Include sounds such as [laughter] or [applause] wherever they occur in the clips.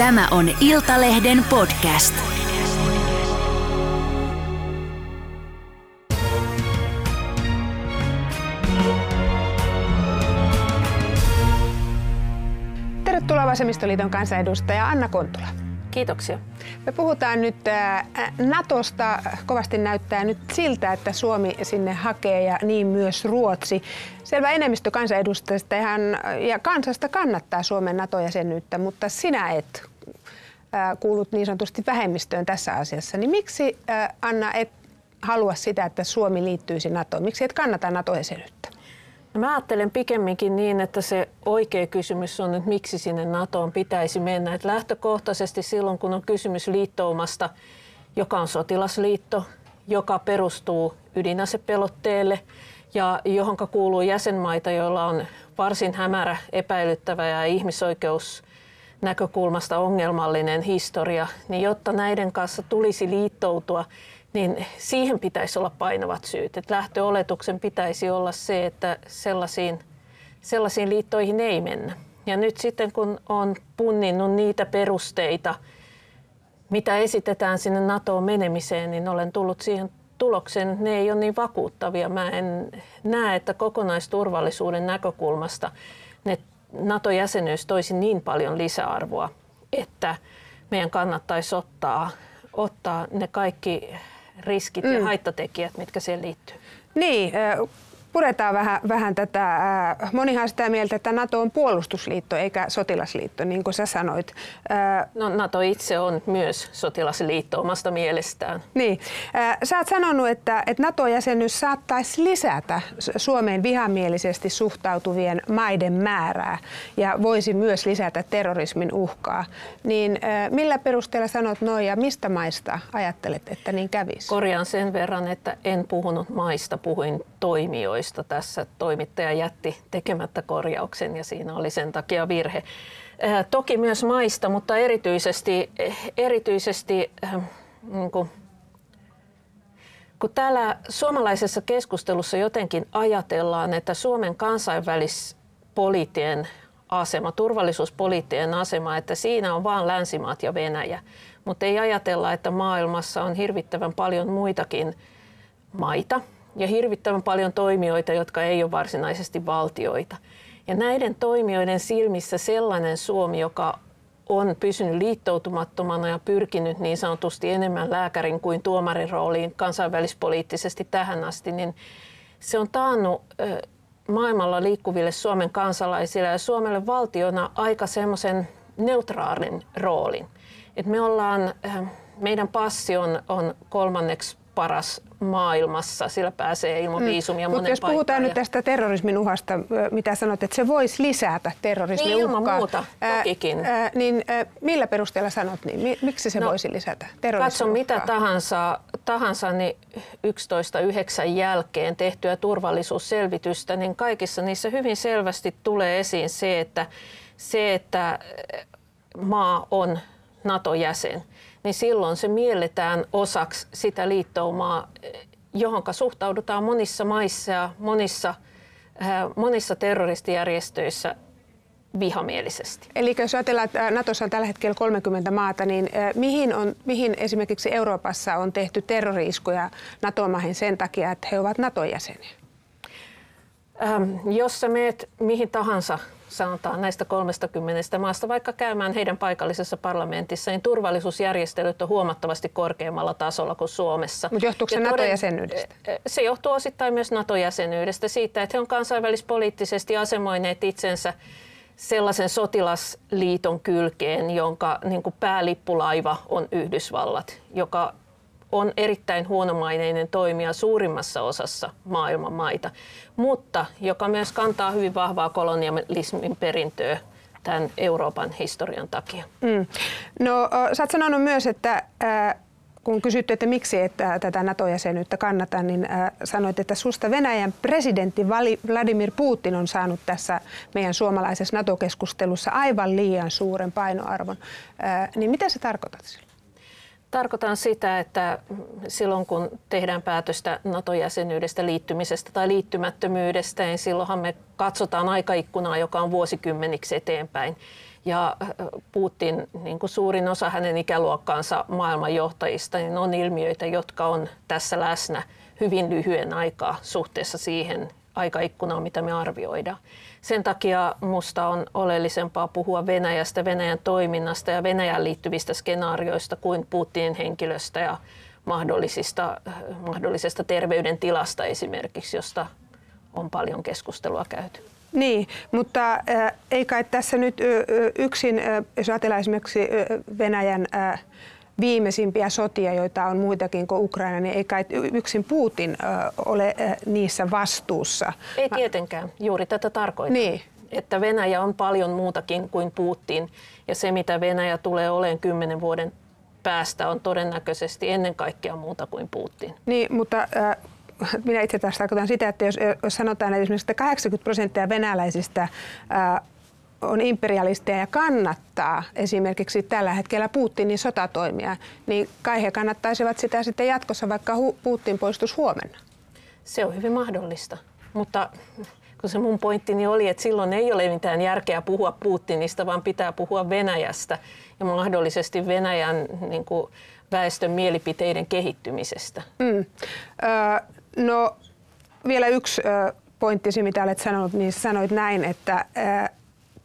Tämä on Iltalehden podcast. Tervetuloa Vasemmistoliiton kansanedustaja Anna Kontula. Kiitoksia. Me puhutaan nyt äh, Natosta. Kovasti näyttää nyt siltä, että Suomi sinne hakee ja niin myös Ruotsi. Selvä enemmistö kansanedustajista ihan, ja kansasta kannattaa Suomen NATO-jäsenyyttä, mutta sinä et kuulut niin sanotusti vähemmistöön tässä asiassa. Niin miksi, Anna, et halua sitä, että Suomi liittyisi NATOon? Miksi et kannata NATO-jäsenyyttä? No mä ajattelen pikemminkin niin, että se oikea kysymys on, että miksi sinne NATOon pitäisi mennä. Että lähtökohtaisesti silloin, kun on kysymys liittoumasta, joka on sotilasliitto, joka perustuu ydinasepelotteelle ja johonka kuuluu jäsenmaita, joilla on varsin hämärä, epäilyttävä ja ihmisoikeus näkökulmasta ongelmallinen historia, niin jotta näiden kanssa tulisi liittoutua, niin siihen pitäisi olla painavat syyt. Että lähtöoletuksen pitäisi olla se, että sellaisiin, sellaisiin liittoihin ei mennä. Ja nyt sitten kun on punninnut niitä perusteita, mitä esitetään sinne NATOon menemiseen, niin olen tullut siihen tulokseen, että ne ei ole niin vakuuttavia. Mä en näe, että kokonaisturvallisuuden näkökulmasta ne NATO-jäsenyys toisi niin paljon lisäarvoa, että meidän kannattaisi ottaa, ottaa ne kaikki riskit mm. ja haittatekijät, mitkä siihen liittyy. Niin, puretaan vähän, vähän tätä. Monihan sitä mieltä, että NATO on puolustusliitto eikä sotilasliitto, niin kuin sä sanoit. No NATO itse on myös sotilasliitto omasta mielestään. Niin. Sä oot sanonut, että, että NATO-jäsenyys saattaisi lisätä Suomeen vihamielisesti suhtautuvien maiden määrää ja voisi myös lisätä terrorismin uhkaa. Niin millä perusteella sanot noin ja mistä maista ajattelet, että niin kävisi? Korjaan sen verran, että en puhunut maista, puhuin toimijoista joista tässä toimittaja jätti tekemättä korjauksen ja siinä oli sen takia virhe. Äh, toki myös maista, mutta erityisesti, erityisesti äh, niin kuin, kun täällä suomalaisessa keskustelussa jotenkin ajatellaan, että Suomen kansainvälispoliittinen asema, turvallisuuspoliittinen asema, että siinä on vain länsimaat ja Venäjä, mutta ei ajatella, että maailmassa on hirvittävän paljon muitakin maita, ja hirvittävän paljon toimijoita, jotka ei ole varsinaisesti valtioita. Ja näiden toimijoiden silmissä sellainen Suomi, joka on pysynyt liittoutumattomana ja pyrkinyt niin sanotusti enemmän lääkärin kuin tuomarin rooliin kansainvälispoliittisesti tähän asti, niin se on taannut maailmalla liikkuville Suomen kansalaisille ja Suomelle valtiona aika semmoisen neutraalin roolin. Et me ollaan, meidän passi on, on kolmanneksi paras maailmassa. Sillä pääsee ilman mm. viisumia mm. monen jos puhutaan ja... nyt tästä terrorismin uhasta, mitä sanot, että se voisi lisätä terrorismin niin, ilman uhkaa. muuta, tokikin. Ää, niin ää, millä perusteella sanot niin? Miksi se no, voisi lisätä terrorismin Katso uhkaa? mitä tahansa, tahansa niin 11.9. jälkeen tehtyä turvallisuusselvitystä, niin kaikissa niissä hyvin selvästi tulee esiin se, että, se, että maa on NATO-jäsen – niin silloin se mielletään osaksi sitä liittoumaa, johon suhtaudutaan monissa maissa ja monissa, äh, monissa terroristijärjestöissä vihamielisesti. Eli jos ajatellaan, että Natossa on tällä hetkellä 30 maata, niin äh, mihin, on, mihin esimerkiksi Euroopassa on tehty terroriiskuja NATO-maihin sen takia, että he ovat NATO-jäseniä? Ähm, jos sä meet mihin tahansa sanotaan näistä 30 maasta vaikka käymään heidän paikallisessa parlamentissa, niin turvallisuusjärjestelyt on huomattavasti korkeammalla tasolla kuin Suomessa. Mutta johtuuko se NATO-jäsenyydestä? Se johtuu osittain myös NATO-jäsenyydestä siitä, että he on kansainvälispoliittisesti asemoineet itsensä sellaisen sotilasliiton kylkeen, jonka niin kuin päälippulaiva on Yhdysvallat, joka on erittäin huonomaineinen toimija suurimmassa osassa maailman maita, mutta joka myös kantaa hyvin vahvaa kolonialismin perintöä tämän Euroopan historian takia. Mm. No, sä oot sanonut myös, että kun kysytty, että miksi että tätä NATO-jäsenyyttä kannata, niin sanoit, että susta Venäjän presidentti Vladimir Putin on saanut tässä meidän suomalaisessa NATO-keskustelussa aivan liian suuren painoarvon. Niin mitä se tarkoitat sillä? Tarkoitan sitä, että silloin kun tehdään päätöstä NATO-jäsenyydestä, liittymisestä tai liittymättömyydestä, niin silloinhan me katsotaan aikaikkunaa, joka on vuosikymmeniksi eteenpäin. Ja Putin, niin kuin suurin osa hänen ikäluokkaansa maailmanjohtajista, niin on ilmiöitä, jotka on tässä läsnä hyvin lyhyen aikaa suhteessa siihen aikaikkunaan, mitä me arvioidaan. Sen takia minusta on oleellisempaa puhua Venäjästä, Venäjän toiminnasta ja Venäjän liittyvistä skenaarioista kuin Putinin henkilöstä ja mahdollisista, mahdollisesta terveydentilasta esimerkiksi, josta on paljon keskustelua käyty. Niin, mutta äh, ei kai tässä nyt äh, yksin, äh, jos ajatellaan esimerkiksi äh, Venäjän äh, viimeisimpiä sotia, joita on muitakin kuin Ukraina, niin ei kai yksin Putin ole niissä vastuussa. Ei tietenkään, juuri tätä tarkoitan. Niin. Että Venäjä on paljon muutakin kuin Putin ja se mitä Venäjä tulee olemaan kymmenen vuoden päästä on todennäköisesti ennen kaikkea muuta kuin Putin. Niin, mutta äh, minä itse taas tarkoitan sitä, että jos, jos sanotaan että esimerkiksi, että 80 prosenttia venäläisistä äh, on imperialisteja ja kannattaa esimerkiksi tällä hetkellä Putinin sotatoimia, niin kai he kannattaisivat sitä sitten jatkossa, vaikka Putin poistus huomenna. Se on hyvin mahdollista, mutta kun se mun pointtini oli, että silloin ei ole mitään järkeä puhua Putinista, vaan pitää puhua Venäjästä ja mahdollisesti Venäjän niin kuin, väestön mielipiteiden kehittymisestä. Mm. Ö, no vielä yksi pointtisi, mitä olet sanonut, niin sanoit näin, että ö,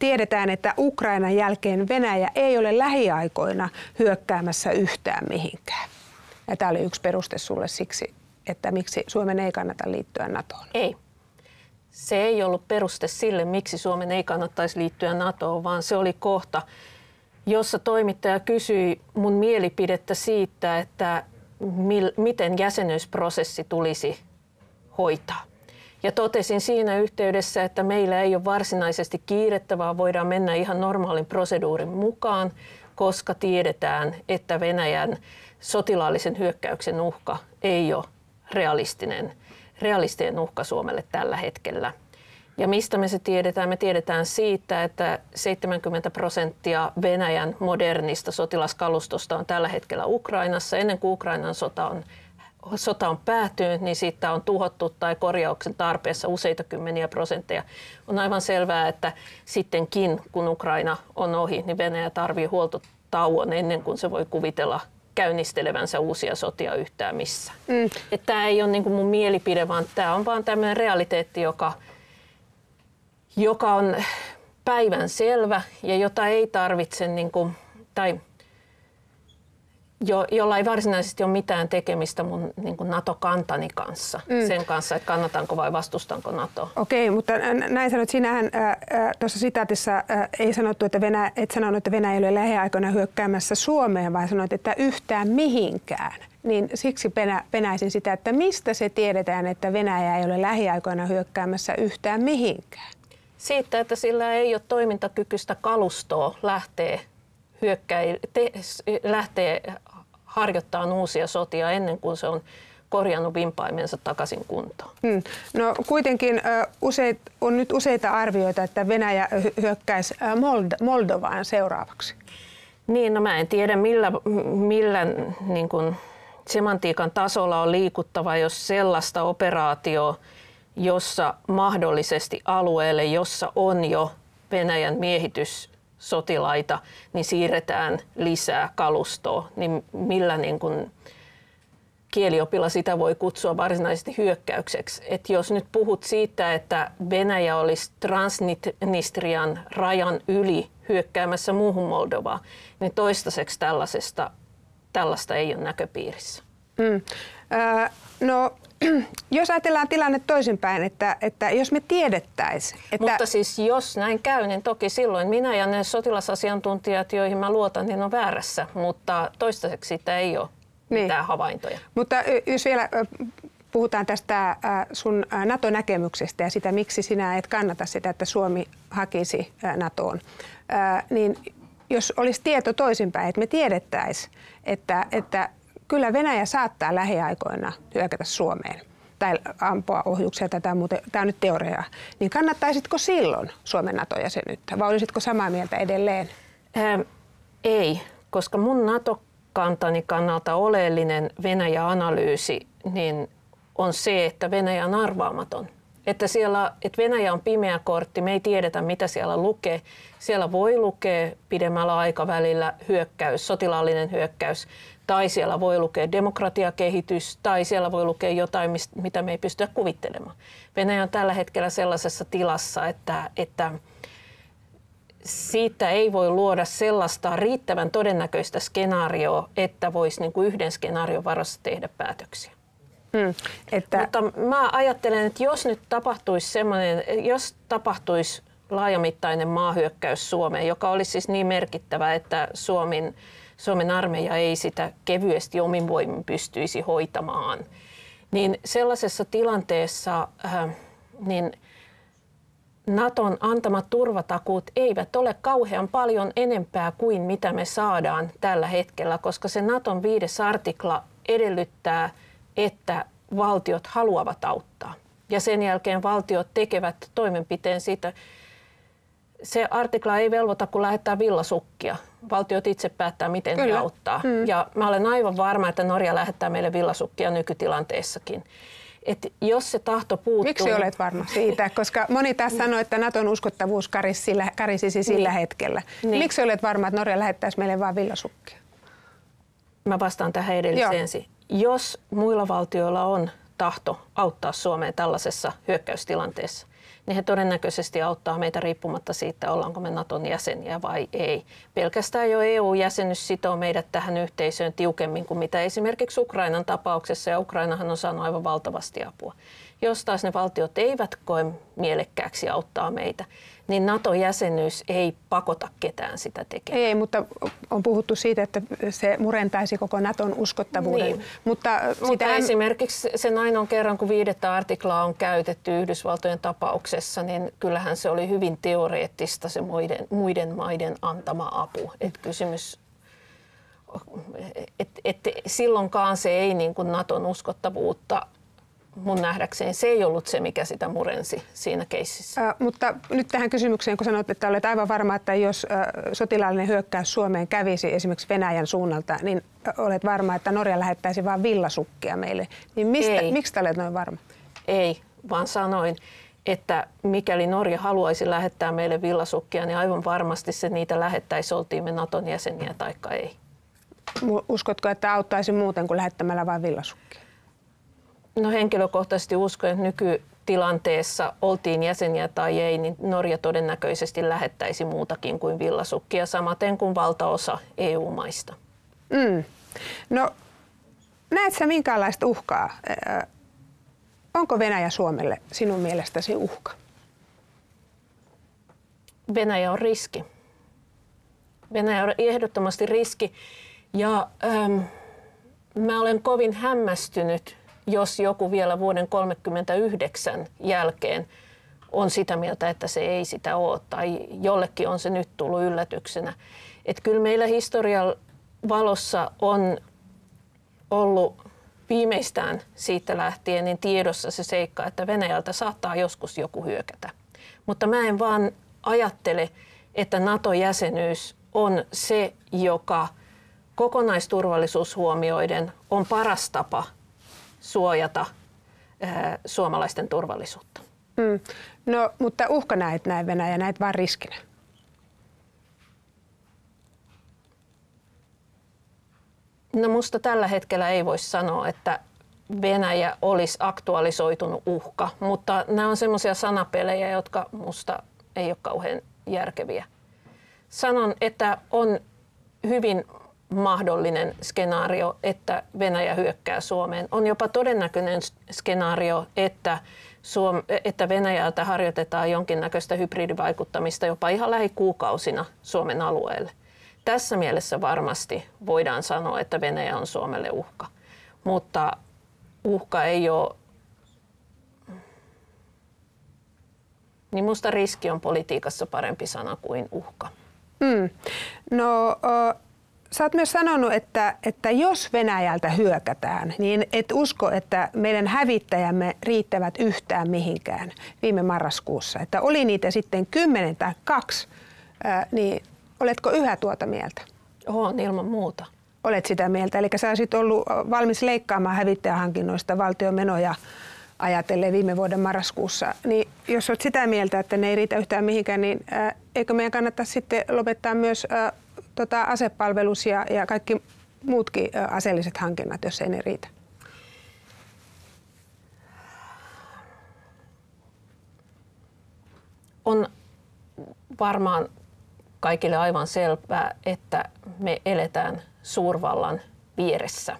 tiedetään, että Ukrainan jälkeen Venäjä ei ole lähiaikoina hyökkäämässä yhtään mihinkään. Ja tämä oli yksi peruste sulle siksi, että miksi Suomen ei kannata liittyä NATOon. Ei. Se ei ollut peruste sille, miksi Suomen ei kannattaisi liittyä NATOon, vaan se oli kohta, jossa toimittaja kysyi mun mielipidettä siitä, että mil, miten jäsenyysprosessi tulisi hoitaa. Ja totesin siinä yhteydessä, että meillä ei ole varsinaisesti kiirettä, vaan voidaan mennä ihan normaalin proseduurin mukaan, koska tiedetään, että Venäjän sotilaallisen hyökkäyksen uhka ei ole realistinen, realistinen uhka Suomelle tällä hetkellä. Ja mistä me se tiedetään? Me tiedetään siitä, että 70 prosenttia Venäjän modernista sotilaskalustosta on tällä hetkellä Ukrainassa. Ennen kuin Ukrainan sota on sota on päättynyt, niin siitä on tuhottu tai korjauksen tarpeessa useita kymmeniä prosentteja. On aivan selvää, että sittenkin kun Ukraina on ohi, niin Venäjä tarvii huoltotauon ennen kuin se voi kuvitella käynnistelevänsä uusia sotia yhtään missään. Mm. Tämä ei ole niin mun mielipide, vaan tämä on vaan tämmöinen realiteetti, joka, joka on päivän selvä ja jota ei tarvitse, niin kuin, tai jo, jolla ei varsinaisesti ole mitään tekemistä mun niin NATO-kantani kanssa, mm. sen kanssa, että kannatanko vai vastustanko NATO. Okei, mutta näin sanoit, sinähän äh, tuossa sitaatissa äh, ei sanottu, että Venäjä, et sanonut, että Venäjä ei ole lähiaikoina hyökkäämässä Suomeen, vaan sanoit, että yhtään mihinkään. Niin siksi penä, penäisin sitä, että mistä se tiedetään, että Venäjä ei ole lähiaikoina hyökkäämässä yhtään mihinkään? Siitä, että sillä ei ole toimintakykyistä kalustoa lähtee hyökkäi, te, lähtee harjoittaa uusia sotia ennen kuin se on korjannut vimpaimensa takaisin kuntoon. Hmm. No kuitenkin useit, on nyt useita arvioita, että Venäjä hyökkäisi Mold- Moldovaan seuraavaksi. Niin, no mä en tiedä millä, millä niin kuin semantiikan tasolla on liikuttava, jos sellaista operaatioa, jossa mahdollisesti alueelle, jossa on jo Venäjän miehitys sotilaita, niin siirretään lisää kalustoa, niin millä niin kuin kieliopilla sitä voi kutsua varsinaisesti hyökkäykseksi. Et jos nyt puhut siitä, että Venäjä olisi Transnistrian rajan yli hyökkäämässä muuhun Moldovaan, niin toistaiseksi tällaisesta, tällaista ei ole näköpiirissä. Mm. Äh, no [clears throat] jos ajatellaan tilanne toisinpäin, että, että jos me tiedettäisiin... Että... Mutta siis jos näin käy, niin toki silloin minä ja ne sotilasasiantuntijat, joihin mä luotan, niin on väärässä, mutta toistaiseksi siitä ei ole niin. mitään havaintoja. Mutta jos vielä puhutaan tästä sun NATO-näkemyksestä ja sitä, miksi sinä et kannata sitä, että Suomi hakisi NATOon, niin jos olisi tieto toisinpäin, että me tiedettäisiin, että, että kyllä Venäjä saattaa lähiaikoina hyökätä Suomeen tai ampua ohjuksia, tämä on, muuten, tämä on nyt teoriaa, niin kannattaisitko silloin Suomen NATO-jäsenyyttä vai olisitko samaa mieltä edelleen? Ähm, ei, koska mun NATO-kantani kannalta oleellinen Venäjä-analyysi niin on se, että Venäjä on arvaamaton. Että, siellä, että Venäjä on pimeä kortti, me ei tiedetä mitä siellä lukee. Siellä voi lukea pidemmällä aikavälillä hyökkäys, sotilaallinen hyökkäys, tai siellä voi lukea demokratiakehitys, tai siellä voi lukea jotain, mitä me ei pystytä kuvittelemaan. Venäjä on tällä hetkellä sellaisessa tilassa, että, että siitä ei voi luoda sellaista riittävän todennäköistä skenaarioa, että voisi niin kuin yhden skenaarion varassa tehdä päätöksiä. Hmm, että... Mutta mä ajattelen, että jos nyt tapahtuisi semmoinen, jos tapahtuisi laajamittainen maahyökkäys Suomeen, joka olisi siis niin merkittävä, että Suomen, Suomen armeija ei sitä kevyesti omin voimin pystyisi hoitamaan, niin sellaisessa tilanteessa äh, niin – Naton antamat turvatakuut eivät ole kauhean paljon enempää kuin mitä me saadaan tällä hetkellä, koska se Naton viides artikla edellyttää, että valtiot haluavat auttaa. Ja sen jälkeen valtiot tekevät toimenpiteen siitä. Se artikla ei velvoita, kun lähettää villasukkia. Valtiot itse päättää, miten Kyllä. ne auttaa. Mm. Ja mä olen aivan varma, että Norja lähettää meille villasukkia nykytilanteessakin että jos se tahto puuttuu... Miksi olet varma siitä? Koska moni tässä sanoi, että Naton uskottavuus karisi sillä, karisisi sillä niin. hetkellä. Niin. Miksi olet varma, että Norja lähettäisi meille vain villasukkia? Mä vastaan tähän edelliseen. Jos muilla valtioilla on tahto auttaa Suomeen tällaisessa hyökkäystilanteessa, niin he todennäköisesti auttaa meitä riippumatta siitä, ollaanko me Naton jäseniä vai ei. Pelkästään jo EU-jäsenyys sitoo meidät tähän yhteisöön tiukemmin kuin mitä esimerkiksi Ukrainan tapauksessa, ja Ukrainahan on saanut aivan valtavasti apua. Jos taas ne valtiot eivät koe mielekkääksi auttaa meitä, niin NATO-jäsenyys ei pakota ketään sitä tekemään. Ei, mutta on puhuttu siitä, että se murentaisi koko Naton uskottavuuden. Niin. Mutta, mutta sitähän... esimerkiksi sen ainoan kerran, kun viidettä artiklaa on käytetty Yhdysvaltojen tapauksessa, niin kyllähän se oli hyvin teoreettista se muiden, muiden maiden antama apu. Et kysymys et, et silloinkaan se ei niin kuin Naton uskottavuutta mun nähdäkseen se ei ollut se, mikä sitä murensi siinä keississä. Äh, mutta nyt tähän kysymykseen, kun sanoit, että olet aivan varma, että jos äh, sotilaallinen hyökkäys Suomeen kävisi esimerkiksi Venäjän suunnalta, niin olet varma, että Norja lähettäisi vain villasukkia meille. Niin mistä, ei. miksi olet noin varma? Ei, vaan sanoin, että mikäli Norja haluaisi lähettää meille villasukkia, niin aivan varmasti se niitä lähettäisi, oltiin me Naton jäseniä tai ei. Uskotko, että auttaisi muuten kuin lähettämällä vain villasukkia? No henkilökohtaisesti uskon, että nykytilanteessa oltiin jäseniä tai ei, niin Norja todennäköisesti lähettäisi muutakin kuin villasukkia, samaten kuin valtaosa EU-maista. Mm. No, näet sä minkälaista uhkaa? Onko Venäjä Suomelle sinun mielestäsi uhka? Venäjä on riski. Venäjä on ehdottomasti riski. Ja ähm, mä olen kovin hämmästynyt jos joku vielä vuoden 1939 jälkeen on sitä mieltä, että se ei sitä ole, tai jollekin on se nyt tullut yllätyksenä. Että kyllä meillä historian valossa on ollut viimeistään siitä lähtien niin tiedossa se seikka, että Venäjältä saattaa joskus joku hyökätä. Mutta mä en vaan ajattele, että NATO-jäsenyys on se, joka kokonaisturvallisuus huomioiden on paras tapa suojata suomalaisten turvallisuutta. Mm. No, mutta uhka näet näin Venäjä, näet vain riskinä? No musta tällä hetkellä ei voi sanoa, että Venäjä olisi aktualisoitunut uhka, mutta nämä on semmoisia sanapelejä, jotka musta ei ole kauhean järkeviä. Sanon, että on hyvin mahdollinen skenaario, että Venäjä hyökkää Suomeen. On jopa todennäköinen skenaario, että, Suom- että Venäjältä harjoitetaan jonkinnäköistä hybridivaikuttamista jopa ihan lähikuukausina Suomen alueelle. Tässä mielessä varmasti voidaan sanoa, että Venäjä on Suomelle uhka. Mutta uhka ei ole niin musta riski on politiikassa parempi sana kuin uhka. Mm. No, Sä oot myös sanonut, että, että jos Venäjältä hyökätään, niin et usko, että meidän hävittäjämme riittävät yhtään mihinkään viime marraskuussa. Että oli niitä sitten kymmenen tai kaksi, ää, niin oletko yhä tuota mieltä? On ilman muuta. Olet sitä mieltä. Eli sä olisit ollut valmis leikkaamaan hävittäjähankinnoista valtion menoja ajatellen viime vuoden marraskuussa. Niin jos olet sitä mieltä, että ne ei riitä yhtään mihinkään, niin ää, eikö meidän kannata sitten lopettaa myös ää, tota, asepalvelus ja, ja kaikki muutkin aseelliset hankinnat, jos ei ne riitä? On varmaan kaikille aivan selvää, että me eletään suurvallan vieressä.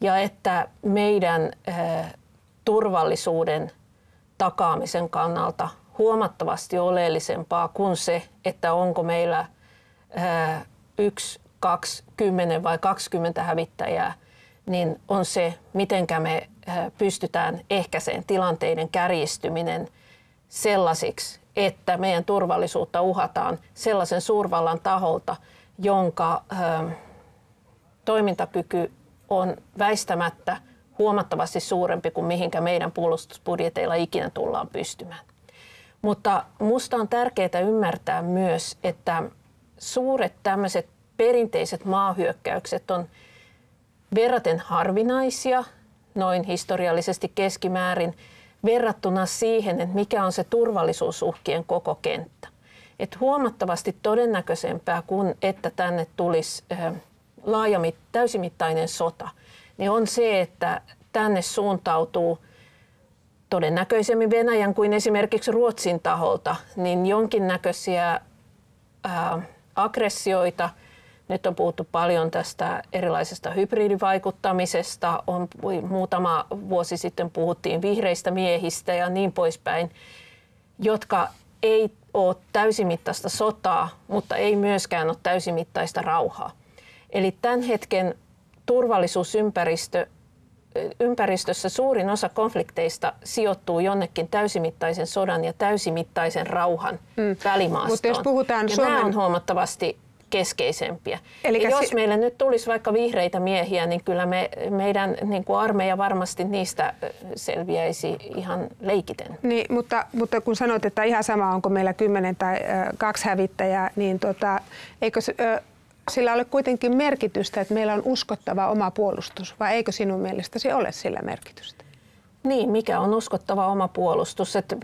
Ja että meidän turvallisuuden takaamisen kannalta huomattavasti oleellisempaa kuin se, että onko meillä yksi, kaksi, kymmenen vai 20 hävittäjää, niin on se, miten me pystytään ehkäiseen tilanteiden kärjistyminen sellaisiksi, että meidän turvallisuutta uhataan sellaisen suurvallan taholta, jonka toimintakyky on väistämättä – huomattavasti suurempi kuin mihinkä meidän puolustusbudjeteilla ikinä tullaan pystymään. Mutta minusta on tärkeää ymmärtää myös, että suuret tämmöiset perinteiset maahyökkäykset on verraten harvinaisia, noin historiallisesti keskimäärin, verrattuna siihen, että mikä on se turvallisuusuhkien koko kenttä. Et huomattavasti todennäköisempää kuin että tänne tulisi laajamit, täysimittainen sota – niin on se, että tänne suuntautuu todennäköisemmin Venäjän kuin esimerkiksi Ruotsin taholta, niin jonkinnäköisiä ää, aggressioita. Nyt on puhuttu paljon tästä erilaisesta hybridivaikuttamisesta. On, muutama vuosi sitten puhuttiin vihreistä miehistä ja niin poispäin, jotka ei ole täysimittaista sotaa, mutta ei myöskään ole täysimittaista rauhaa. Eli tämän hetken turvallisuusympäristö ympäristössä suurin osa konflikteista sijoittuu jonnekin täysimittaisen sodan ja täysimittaisen rauhan mm. välimaastoon. Mutta jos puhutaan ja Suomen... nämä on huomattavasti keskeisempiä. Eli ja jos si- meille nyt tulisi vaikka vihreitä miehiä, niin kyllä me, meidän niin kuin armeija varmasti niistä selviäisi ihan leikiten. Niin, mutta, mutta kun sanoit, että ihan sama onko meillä kymmenen tai äh, kaksi hävittäjää, niin tota, eikö äh, sillä ole kuitenkin merkitystä, että meillä on uskottava oma puolustus, vai eikö sinun mielestäsi ole sillä merkitystä? Niin, mikä on uskottava oma puolustus? Että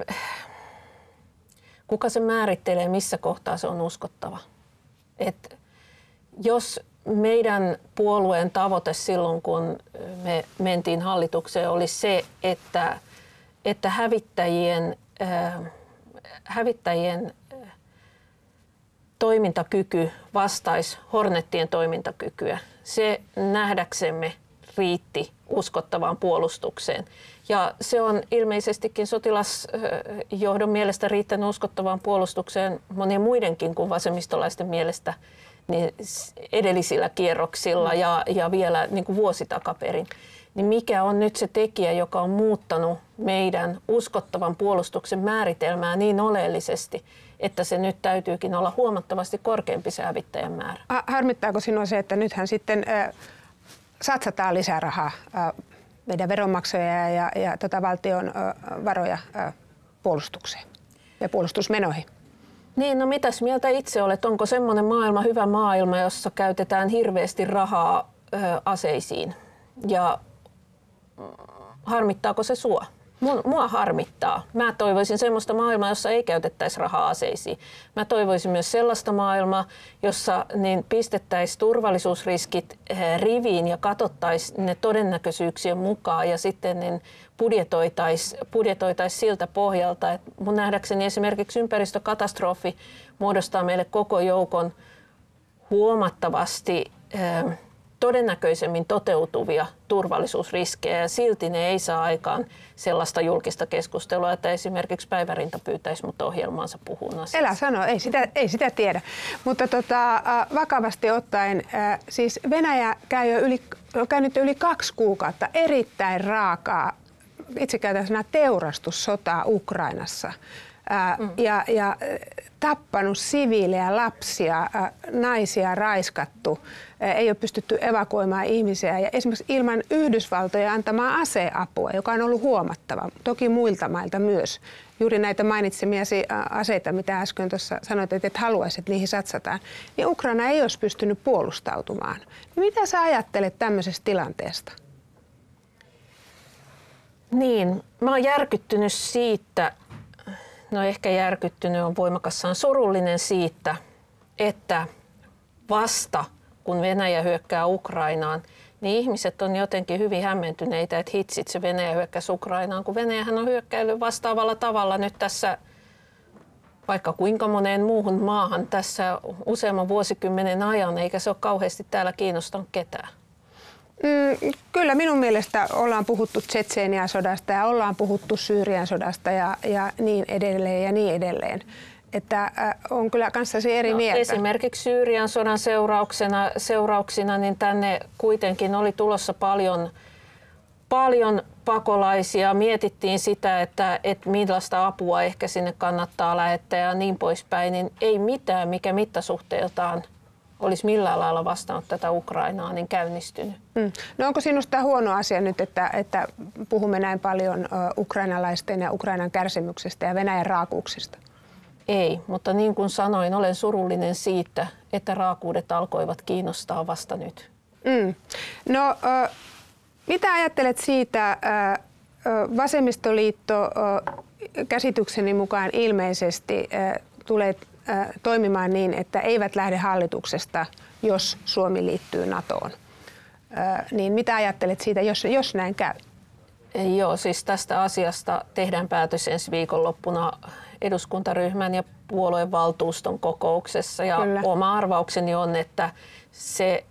kuka se määrittelee, missä kohtaa se on uskottava? Et jos meidän puolueen tavoite silloin, kun me mentiin hallitukseen, oli se, että, että hävittäjien, äh, hävittäjien toimintakyky vastaisi Hornettien toimintakykyä. Se nähdäksemme riitti uskottavaan puolustukseen. Ja se on ilmeisestikin sotilasjohdon mielestä riittänyt uskottavaan puolustukseen monien muidenkin kuin vasemmistolaisten mielestä niin edellisillä kierroksilla ja, ja vielä niin kuin vuosi takaperin. Niin mikä on nyt se tekijä, joka on muuttanut meidän uskottavan puolustuksen määritelmää niin oleellisesti, että se nyt täytyykin olla huomattavasti korkeampi se hävittäjän määrä. Harmittaako sinua se, että nythän sitten äh, satsataan lisää rahaa äh, meidän veronmaksajia ja, ja tota valtion äh, varoja äh, puolustukseen ja puolustusmenoihin? Niin, no mitäs mieltä itse olet? Onko semmoinen maailma hyvä maailma, jossa käytetään hirveästi rahaa ö, aseisiin? Ja harmittaako se sua? Mua harmittaa. Mä toivoisin sellaista maailmaa, jossa ei käytettäisi rahaa aseisiin. Mä toivoisin myös sellaista maailmaa, jossa niin pistettäisiin turvallisuusriskit eh, riviin ja katsottaisiin ne todennäköisyyksien mukaan ja sitten niin budjetoitaisiin budjetoitais siltä pohjalta. Et mun nähdäkseni esimerkiksi ympäristökatastrofi muodostaa meille koko joukon huomattavasti eh, todennäköisemmin toteutuvia turvallisuusriskejä ja silti ne ei saa aikaan sellaista julkista keskustelua, että esimerkiksi Päivärinta pyytäisi mut ohjelmaansa puhumaan asiasta. Elä sano, ei sitä, ei sitä tiedä. Mutta tota, vakavasti ottaen, siis Venäjä käy jo yli, on käynyt yli kaksi kuukautta erittäin raakaa, itse käytännössä teurastussotaa Ukrainassa. Mm. ja, ja tappanut siviilejä, lapsia, naisia raiskattu, ei ole pystytty evakuoimaan ihmisiä ja esimerkiksi ilman Yhdysvaltoja antamaa aseapua, joka on ollut huomattava, toki muilta mailta myös. Juuri näitä mainitsemiasi aseita, mitä äsken tuossa sanoit, että et haluaisit, että niihin satsataan, niin Ukraina ei olisi pystynyt puolustautumaan. Mitä sä ajattelet tämmöisestä tilanteesta? Niin, mä oon järkyttynyt siitä, no ehkä järkyttynyt on voimakassaan surullinen siitä, että vasta kun Venäjä hyökkää Ukrainaan, niin ihmiset on jotenkin hyvin hämmentyneitä, että hitsit se Venäjä hyökkäsi Ukrainaan, kun Venäjähän on hyökkäillyt vastaavalla tavalla nyt tässä vaikka kuinka moneen muuhun maahan tässä useamman vuosikymmenen ajan, eikä se ole kauheasti täällä kiinnostanut ketään. Mm, kyllä minun mielestä ollaan puhuttu Tsetseenian sodasta ja ollaan puhuttu Syyrian sodasta ja, ja niin edelleen ja niin edelleen. Että äh, on kyllä kanssasi eri no, mieltä. Esimerkiksi Syyrian sodan seurauksena, seurauksina niin tänne kuitenkin oli tulossa paljon, paljon pakolaisia. Mietittiin sitä, että, että millaista apua ehkä sinne kannattaa lähettää ja niin poispäin. Niin ei mitään, mikä mittasuhteeltaan olisi millään lailla vastannut tätä Ukrainaa, niin käynnistynyt. Mm. No onko sinusta huono asia nyt, että, että puhumme näin paljon ukrainalaisten ja Ukrainan kärsimyksestä ja Venäjän raakuuksista? Ei, mutta niin kuin sanoin, olen surullinen siitä, että raakuudet alkoivat kiinnostaa vasta nyt. Mm. No, mitä ajattelet siitä, vasemmistoliitto käsitykseni mukaan ilmeisesti tulee toimimaan niin, että eivät lähde hallituksesta, jos Suomi liittyy NATOon. Niin mitä ajattelet siitä, jos, jos näin käy? Joo, siis tästä asiasta tehdään päätös ensi viikonloppuna eduskuntaryhmän ja puolueen valtuuston kokouksessa. Ja Kyllä. oma arvaukseni on, että se,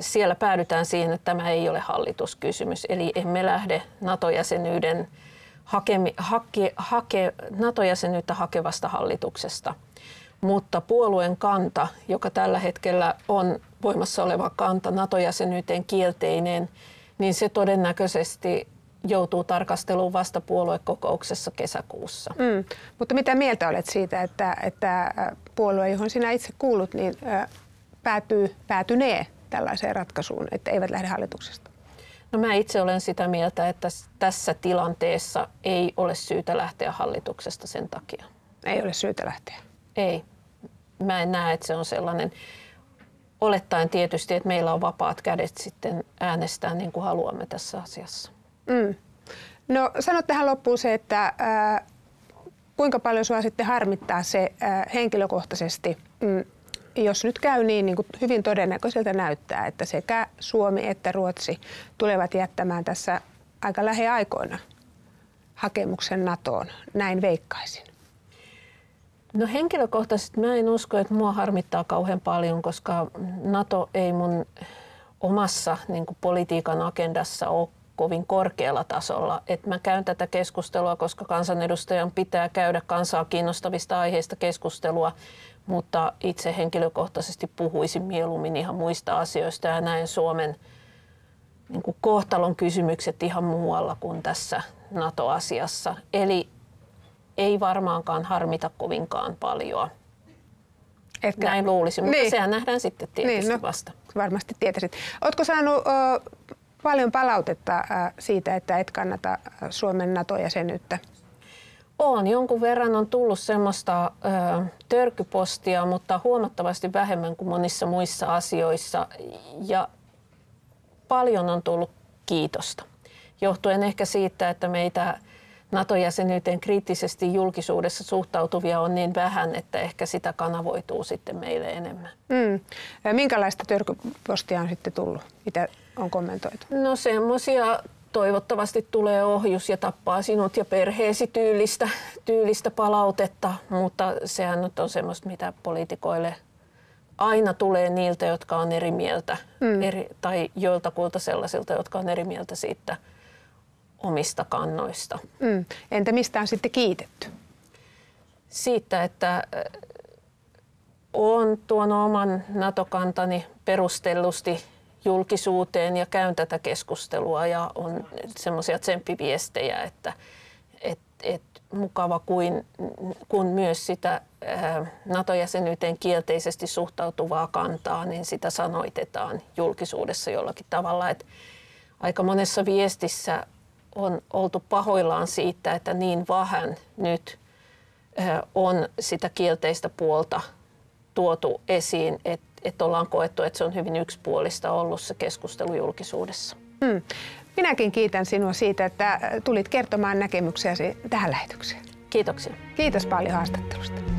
siellä päädytään siihen, että tämä ei ole hallituskysymys. Eli emme lähde NATO-jäsenyyden hake, hake, hake, NATO-jäsenyyttä hakevasta hallituksesta – mutta puolueen kanta, joka tällä hetkellä on voimassa oleva kanta NATO-jäsenyyteen kielteinen, niin se todennäköisesti joutuu tarkasteluun vasta puoluekokouksessa kesäkuussa. Mm. Mutta mitä mieltä olet siitä, että, että puolue, johon sinä itse kuulut, niin päätyy, päätynee tällaiseen ratkaisuun, että eivät lähde hallituksesta? No mä itse olen sitä mieltä, että tässä tilanteessa ei ole syytä lähteä hallituksesta sen takia. Ei ole syytä lähteä? Ei mä en näe, että se on sellainen, olettaen tietysti, että meillä on vapaat kädet sitten äänestää niin kuin haluamme tässä asiassa. Mm. No sano tähän loppuun se, että äh, kuinka paljon sinua sitten harmittaa se äh, henkilökohtaisesti, mm, jos nyt käy niin, niin kuin hyvin todennäköiseltä näyttää, että sekä Suomi että Ruotsi tulevat jättämään tässä aika lähiaikoina hakemuksen NATOon, näin veikkaisin. No henkilökohtaisesti mä en usko, että mua harmittaa kauhean paljon, koska NATO ei mun omassa niin kuin politiikan agendassa ole kovin korkealla tasolla. Et mä käyn tätä keskustelua, koska kansanedustajan pitää käydä kansaa kiinnostavista aiheista keskustelua, mutta itse henkilökohtaisesti puhuisin mieluummin ihan muista asioista ja näen Suomen niin kuin kohtalon kysymykset ihan muualla kuin tässä NATO-asiassa. Eli ei varmaankaan harmita kovinkaan paljon. Etkä, Näin luulisin, mutta niin. sehän nähdään sitten tietysti niin, no, vasta. Varmasti tietäisit. Oletko saanut o, paljon palautetta ä, siitä, että et kannata Suomen NATO-jäsenyyttä? On. Jonkun verran on tullut semmoista ö, törkypostia, mutta huomattavasti vähemmän kuin monissa muissa asioissa. Ja paljon on tullut kiitosta. Johtuen ehkä siitä, että meitä NATO-jäsenyyteen kriittisesti julkisuudessa suhtautuvia on niin vähän, että ehkä sitä kanavoituu sitten meille enemmän. Mm. Minkälaista törkypostia on sitten tullut? Mitä on kommentoitu? No semmoisia toivottavasti tulee ohjus ja tappaa sinut ja perheesi tyylistä, tyylistä palautetta, mutta sehän nyt on semmoista, mitä poliitikoille aina tulee niiltä, jotka on eri mieltä, mm. eri, tai joiltakulta sellaisilta, jotka on eri mieltä siitä – omista kannoista. Mm. Entä mistä on sitten kiitetty? Siitä, että olen tuonut oman NATO-kantani perustellusti julkisuuteen ja käyn tätä keskustelua ja on semmoisia tsemppiviestejä, että et, et mukava kuin, kun myös sitä NATO-jäsenyyteen kielteisesti suhtautuvaa kantaa, niin sitä sanoitetaan julkisuudessa jollakin tavalla. Et aika monessa viestissä on oltu pahoillaan siitä, että niin vähän nyt on sitä kielteistä puolta tuotu esiin, että, että ollaan koettu, että se on hyvin yksipuolista ollut se keskustelu julkisuudessa. Hmm. Minäkin kiitän sinua siitä, että tulit kertomaan näkemyksiäsi tähän lähetykseen. Kiitoksia. Kiitos paljon haastattelusta.